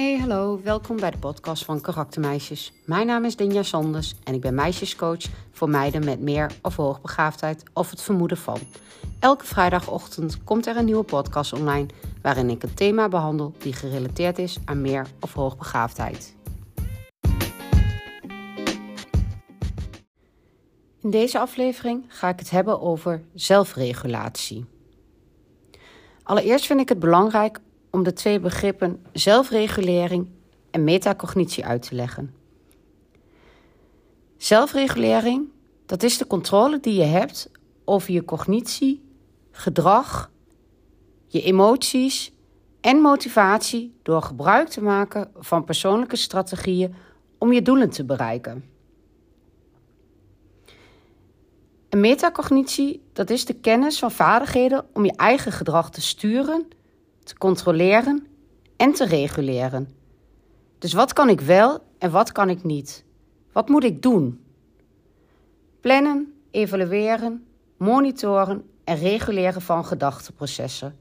Hey, hallo, welkom bij de podcast van Karaktermeisjes. Mijn naam is Dinja Sanders en ik ben meisjescoach voor meiden met meer of hoogbegaafdheid of het vermoeden van. Elke vrijdagochtend komt er een nieuwe podcast online waarin ik een thema behandel die gerelateerd is aan meer of hoogbegaafdheid. In deze aflevering ga ik het hebben over zelfregulatie. Allereerst vind ik het belangrijk om de twee begrippen zelfregulering en metacognitie uit te leggen. Zelfregulering, dat is de controle die je hebt over je cognitie, gedrag, je emoties en motivatie door gebruik te maken van persoonlijke strategieën om je doelen te bereiken. En metacognitie, dat is de kennis van vaardigheden om je eigen gedrag te sturen te controleren en te reguleren. Dus wat kan ik wel en wat kan ik niet? Wat moet ik doen? Plannen, evalueren, monitoren en reguleren van gedachteprocessen.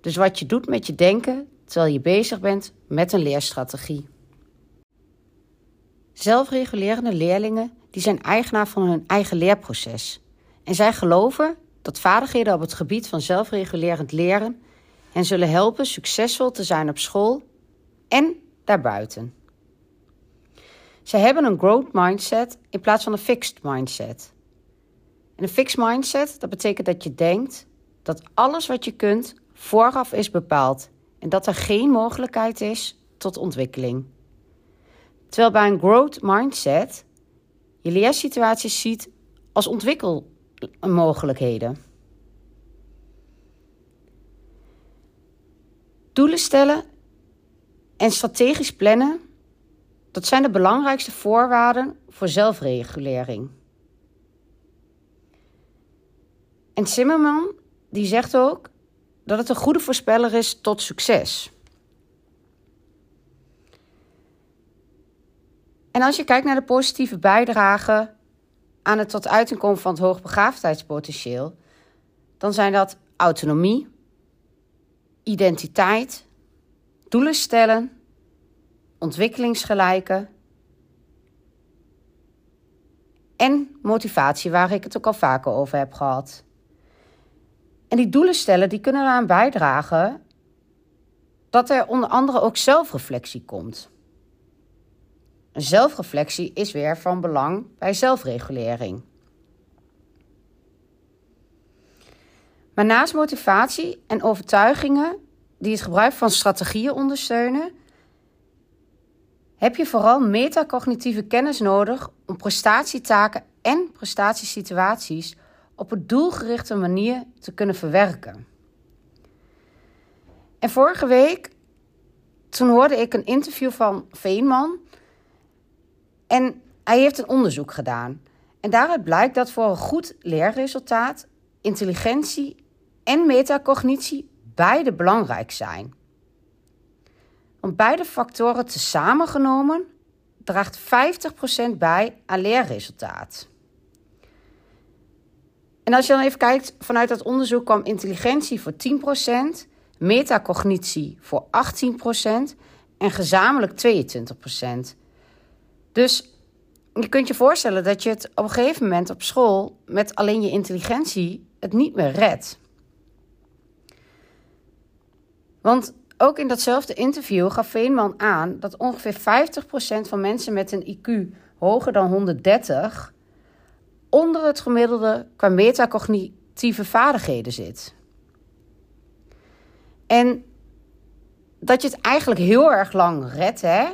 Dus wat je doet met je denken terwijl je bezig bent met een leerstrategie. Zelfregulerende leerlingen die zijn eigenaar van hun eigen leerproces. En zij geloven dat vaardigheden op het gebied van zelfregulerend leren en zullen helpen succesvol te zijn op school en daarbuiten. Ze hebben een growth mindset in plaats van een fixed mindset. En een fixed mindset, dat betekent dat je denkt dat alles wat je kunt vooraf is bepaald en dat er geen mogelijkheid is tot ontwikkeling. Terwijl bij een growth mindset je leersituaties ziet als ontwikkelmogelijkheden. Doelen stellen en strategisch plannen, dat zijn de belangrijkste voorwaarden voor zelfregulering. En Zimmerman die zegt ook dat het een goede voorspeller is tot succes. En als je kijkt naar de positieve bijdrage aan het tot uiting komen van het hoogbegaafdheidspotentieel, dan zijn dat autonomie, identiteit, doelen stellen, ontwikkelingsgelijken en motivatie, waar ik het ook al vaker over heb gehad. En die doelen stellen, die kunnen eraan bijdragen dat er onder andere ook zelfreflectie komt. Een zelfreflectie is weer van belang bij zelfregulering. Maar naast motivatie en overtuigingen die het gebruik van strategieën ondersteunen, heb je vooral metacognitieve kennis nodig om prestatietaken en prestatiesituaties op een doelgerichte manier te kunnen verwerken. En vorige week, toen hoorde ik een interview van Veenman. En hij heeft een onderzoek gedaan. En daaruit blijkt dat voor een goed leerresultaat intelligentie en metacognitie beide belangrijk zijn. Want beide factoren tezamen genomen draagt 50% bij aan leerresultaat. En als je dan even kijkt, vanuit dat onderzoek kwam intelligentie voor 10%, metacognitie voor 18% en gezamenlijk 22%. Dus je kunt je voorstellen dat je het op een gegeven moment op school met alleen je intelligentie het niet meer redt. Want ook in datzelfde interview gaf Veenman aan dat ongeveer 50% van mensen met een IQ hoger dan 130 onder het gemiddelde qua metacognitieve vaardigheden zit. En dat je het eigenlijk heel erg lang redt, hè,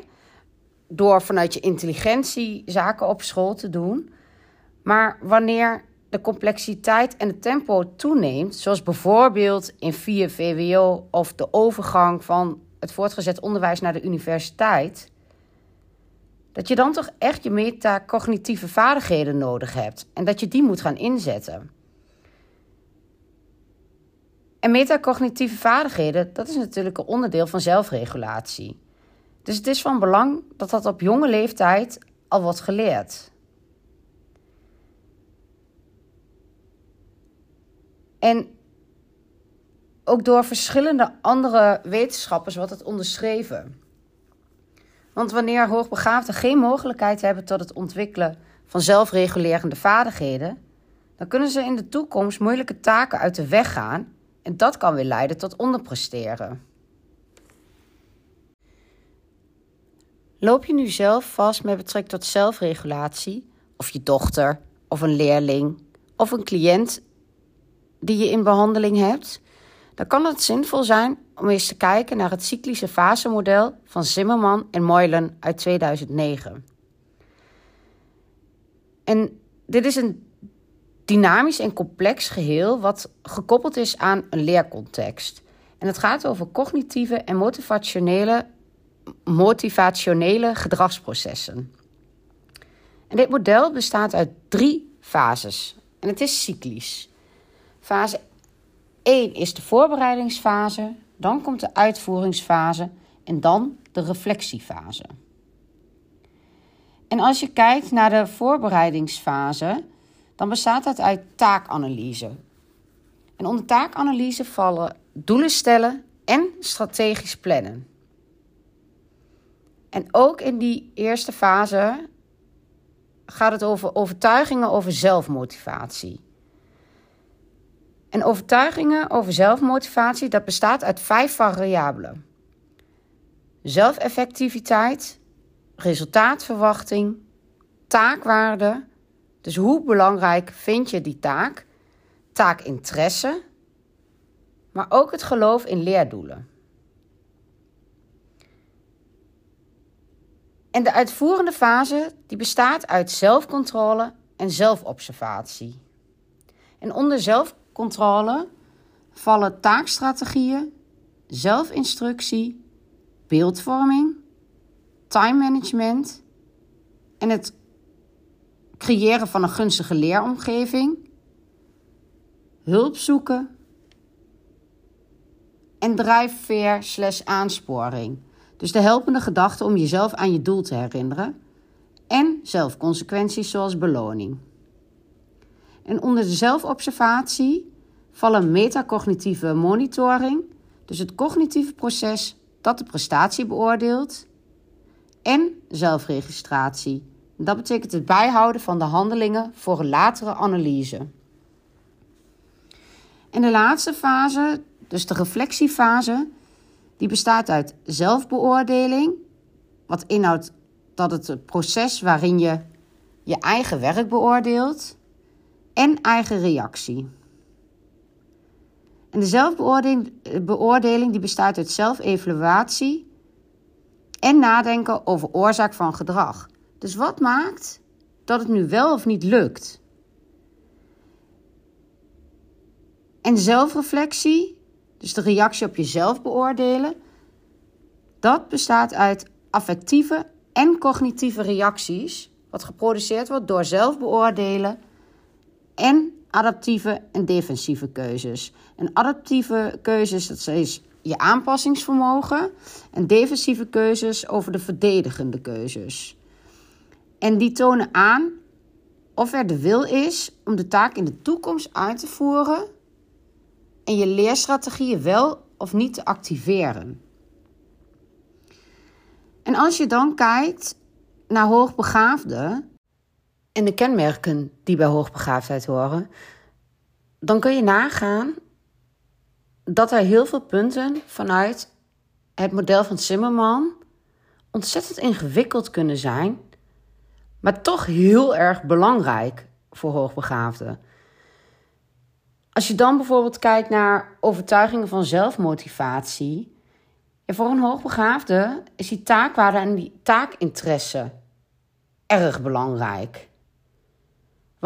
door vanuit je intelligentie zaken op school te doen. Maar wanneer de complexiteit en het tempo toeneemt, zoals bijvoorbeeld in 4 VWO of de overgang van het voortgezet onderwijs naar de universiteit, dat je dan toch echt je metacognitieve vaardigheden nodig hebt en dat je die moet gaan inzetten. En metacognitieve vaardigheden, dat is natuurlijk een onderdeel van zelfregulatie. Dus het is van belang dat dat op jonge leeftijd al wordt geleerd. En ook door verschillende andere wetenschappers wordt het onderschreven. Want wanneer hoogbegaafden geen mogelijkheid hebben tot het ontwikkelen van zelfregulerende vaardigheden, dan kunnen ze in de toekomst moeilijke taken uit de weg gaan en dat kan weer leiden tot onderpresteren. Loop je nu zelf vast met betrekking tot zelfregulatie, of je dochter, of een leerling, of een cliënt die je in behandeling hebt, dan kan het zinvol zijn om eens te kijken naar het cyclische fasemodel van Zimmerman en Moylan uit 2009. En dit is een dynamisch en complex geheel wat gekoppeld is aan een leercontext. En het gaat over cognitieve en motivationele, motivationele gedragsprocessen. En dit model bestaat uit drie fases en het is cyclisch. Fase 1 is de voorbereidingsfase, dan komt de uitvoeringsfase en dan de reflectiefase. En als je kijkt naar de voorbereidingsfase, dan bestaat dat uit taakanalyse. En onder taakanalyse vallen doelen stellen en strategisch plannen. En ook in die eerste fase gaat het over overtuigingen over zelfmotivatie. En overtuigingen over zelfmotivatie, dat bestaat uit vijf variabelen. Zelfeffectiviteit, resultaatverwachting, taakwaarde. Dus hoe belangrijk vind je die taak? Taakinteresse, maar ook het geloof in leerdoelen. En de uitvoerende fase die bestaat uit zelfcontrole en zelfobservatie. En onder zelfcontrole vallen taakstrategieën, zelfinstructie, beeldvorming, time management en het creëren van een gunstige leeromgeving, hulp zoeken en drijfveer slash aansporing. Dus de helpende gedachte om jezelf aan je doel te herinneren en zelfconsequenties zoals beloning. En onder de zelfobservatie vallen metacognitieve monitoring, dus het cognitieve proces dat de prestatie beoordeelt, en zelfregistratie. Dat betekent het bijhouden van de handelingen voor een latere analyse. En de laatste fase, dus de reflectiefase, die bestaat uit zelfbeoordeling, wat inhoudt dat het proces waarin je je eigen werk beoordeelt, en eigen reactie. En de zelfbeoordeling die bestaat uit zelfevaluatie en nadenken over oorzaak van gedrag. Dus wat maakt dat het nu wel of niet lukt? En zelfreflectie, dus de reactie op jezelf beoordelen, dat bestaat uit affectieve en cognitieve reacties, wat geproduceerd wordt door zelfbeoordelen en adaptieve en defensieve keuzes. En adaptieve keuzes, dat is je aanpassingsvermogen. En defensieve keuzes over de verdedigende keuzes. En die tonen aan of er de wil is om de taak in de toekomst uit te voeren en je leerstrategieën wel of niet te activeren. En als je dan kijkt naar hoogbegaafden en de kenmerken die bij hoogbegaafdheid horen, dan kun je nagaan dat er heel veel punten vanuit het model van Zimmerman ontzettend ingewikkeld kunnen zijn, maar toch heel erg belangrijk voor hoogbegaafden. Als je dan bijvoorbeeld kijkt naar overtuigingen van zelfmotivatie, voor een hoogbegaafde is die taakwaarde en die taakinteresse erg belangrijk.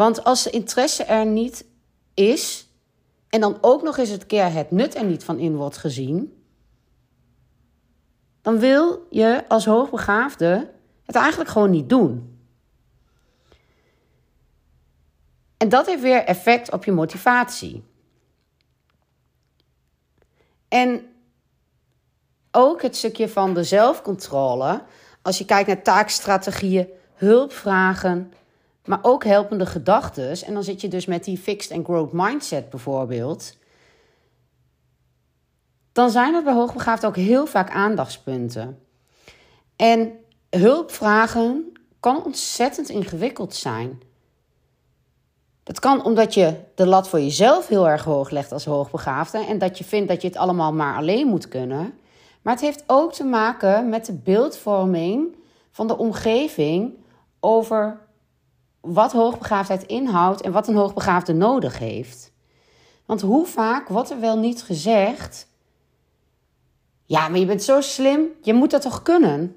Want als de interesse er niet is, en dan ook nog eens het keer het nut er niet van in wordt gezien, dan wil je als hoogbegaafde het eigenlijk gewoon niet doen. En dat heeft weer effect op je motivatie. En ook het stukje van de zelfcontrole, als je kijkt naar taakstrategieën, hulpvragen, maar ook helpende gedachten. En dan zit je dus met die fixed and growth mindset bijvoorbeeld. Dan zijn het bij hoogbegaafd ook heel vaak aandachtspunten. En hulpvragen kan ontzettend ingewikkeld zijn. Dat kan omdat je de lat voor jezelf heel erg hoog legt als hoogbegaafde en dat je vindt dat je het allemaal maar alleen moet kunnen. Maar het heeft ook te maken met de beeldvorming van de omgeving over wat hoogbegaafdheid inhoudt en wat een hoogbegaafde nodig heeft. Want hoe vaak wordt er wel niet gezegd: Ja, maar je bent zo slim, je moet dat toch kunnen?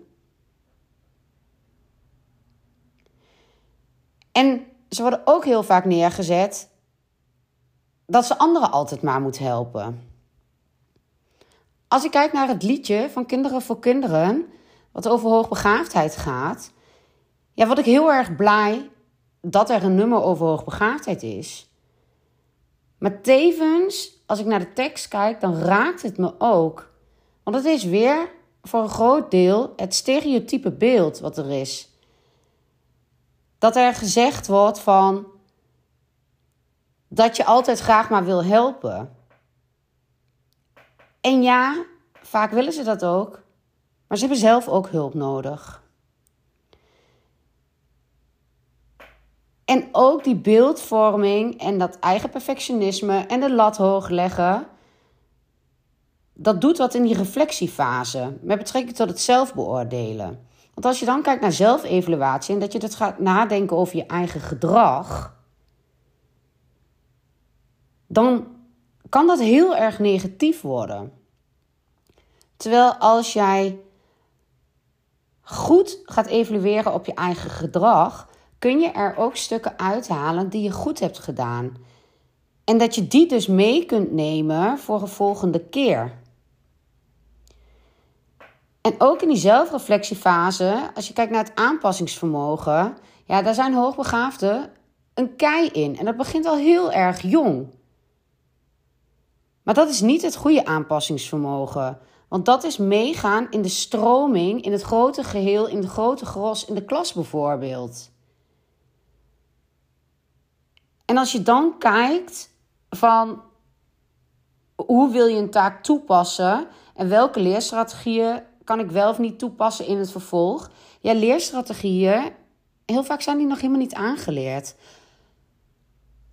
En ze worden ook heel vaak neergezet dat ze anderen altijd maar moet helpen. Als ik kijk naar het liedje van Kinderen voor Kinderen, wat over hoogbegaafdheid gaat, ja, word ik heel erg blij dat er een nummer over hoogbegaafdheid is. Maar tevens, als ik naar de tekst kijk, dan raakt het me ook. Want het is weer voor een groot deel het stereotype beeld wat er is. Dat er gezegd wordt van dat je altijd graag maar wil helpen. En ja, vaak willen ze dat ook, maar ze hebben zelf ook hulp nodig. En ook die beeldvorming en dat eigen perfectionisme en de lat hoog leggen, dat doet wat in die reflectiefase met betrekking tot het zelfbeoordelen. Want als je dan kijkt naar zelfevaluatie en dat je dat gaat nadenken over je eigen gedrag, dan kan dat heel erg negatief worden. Terwijl als jij goed gaat evalueren op je eigen gedrag, kun je er ook stukken uithalen die je goed hebt gedaan. En dat je die dus mee kunt nemen voor een volgende keer. En ook in die zelfreflectiefase, als je kijkt naar het aanpassingsvermogen, ja, daar zijn hoogbegaafden een kei in. En dat begint al heel erg jong. Maar dat is niet het goede aanpassingsvermogen. Want dat is meegaan in de stroming, in het grote geheel, in de grote gros, in de klas bijvoorbeeld. En als je dan kijkt van hoe wil je een taak toepassen en welke leerstrategieën kan ik wel of niet toepassen in het vervolg? Ja, leerstrategieën, heel vaak zijn die nog helemaal niet aangeleerd.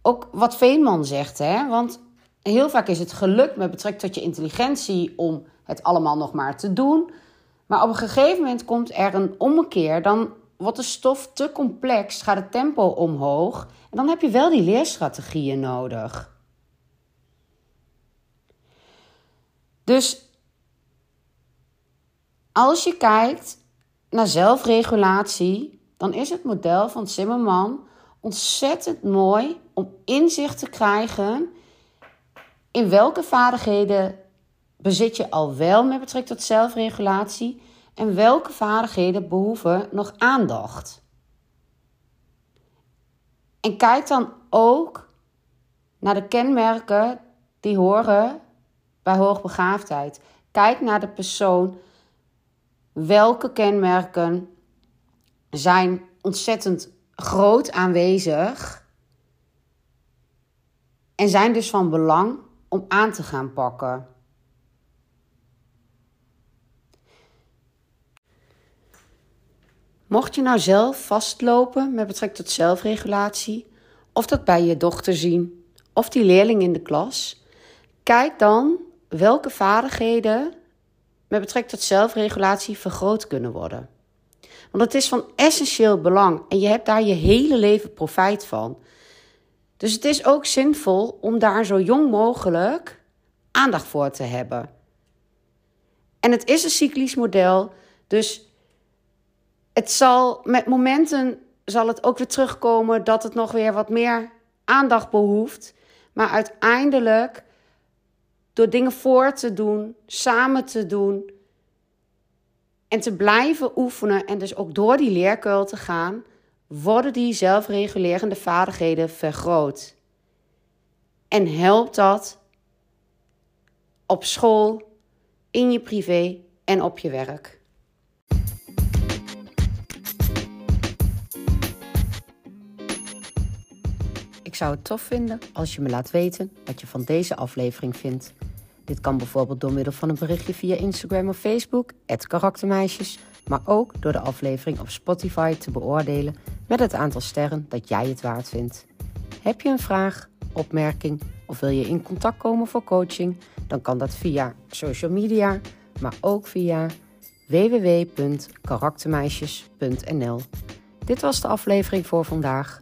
Ook wat Veenman zegt, hè? want heel vaak is het gelukt met betrekking tot je intelligentie om het allemaal nog maar te doen. Maar op een gegeven moment komt er een ommekeer. Dan wordt de stof te complex, gaat het tempo omhoog. En dan heb je wel die leerstrategieën nodig. Dus als je kijkt naar zelfregulatie, dan is het model van Zimmerman ontzettend mooi om inzicht te krijgen in welke vaardigheden bezit je al wel met betrekking tot zelfregulatie en welke vaardigheden behoeven nog aandacht. En kijk dan ook naar de kenmerken die horen bij hoogbegaafdheid. Kijk naar de persoon. Welke kenmerken zijn ontzettend groot aanwezig en zijn dus van belang om aan te gaan pakken. Mocht je nou zelf vastlopen met betrekking tot zelfregulatie, of dat bij je dochter zien, of die leerling in de klas, kijk dan welke vaardigheden met betrekking tot zelfregulatie vergroot kunnen worden. Want het is van essentieel belang en je hebt daar je hele leven profijt van. Dus het is ook zinvol om daar zo jong mogelijk aandacht voor te hebben. En het is een cyclisch model, dus het zal met momenten zal het ook weer terugkomen dat het nog weer wat meer aandacht behoeft. Maar uiteindelijk, door dingen voor te doen, samen te doen en te blijven oefenen en dus ook door die leerkuil te gaan, worden die zelfregulerende vaardigheden vergroot. En helpt dat op school, in je privé en op je werk. Zou het tof vinden als je me laat weten wat je van deze aflevering vindt. Dit kan bijvoorbeeld door middel van een berichtje via Instagram of Facebook, karaktermeisjes, maar ook door de aflevering op Spotify te beoordelen met het aantal sterren dat jij het waard vindt. Heb je een vraag, opmerking of wil je in contact komen voor coaching? Dan kan dat via social media, maar ook via www.karaktermeisjes.nl. Dit was de aflevering voor vandaag.